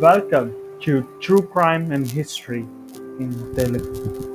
Welcome to True Crime and History in Telugu.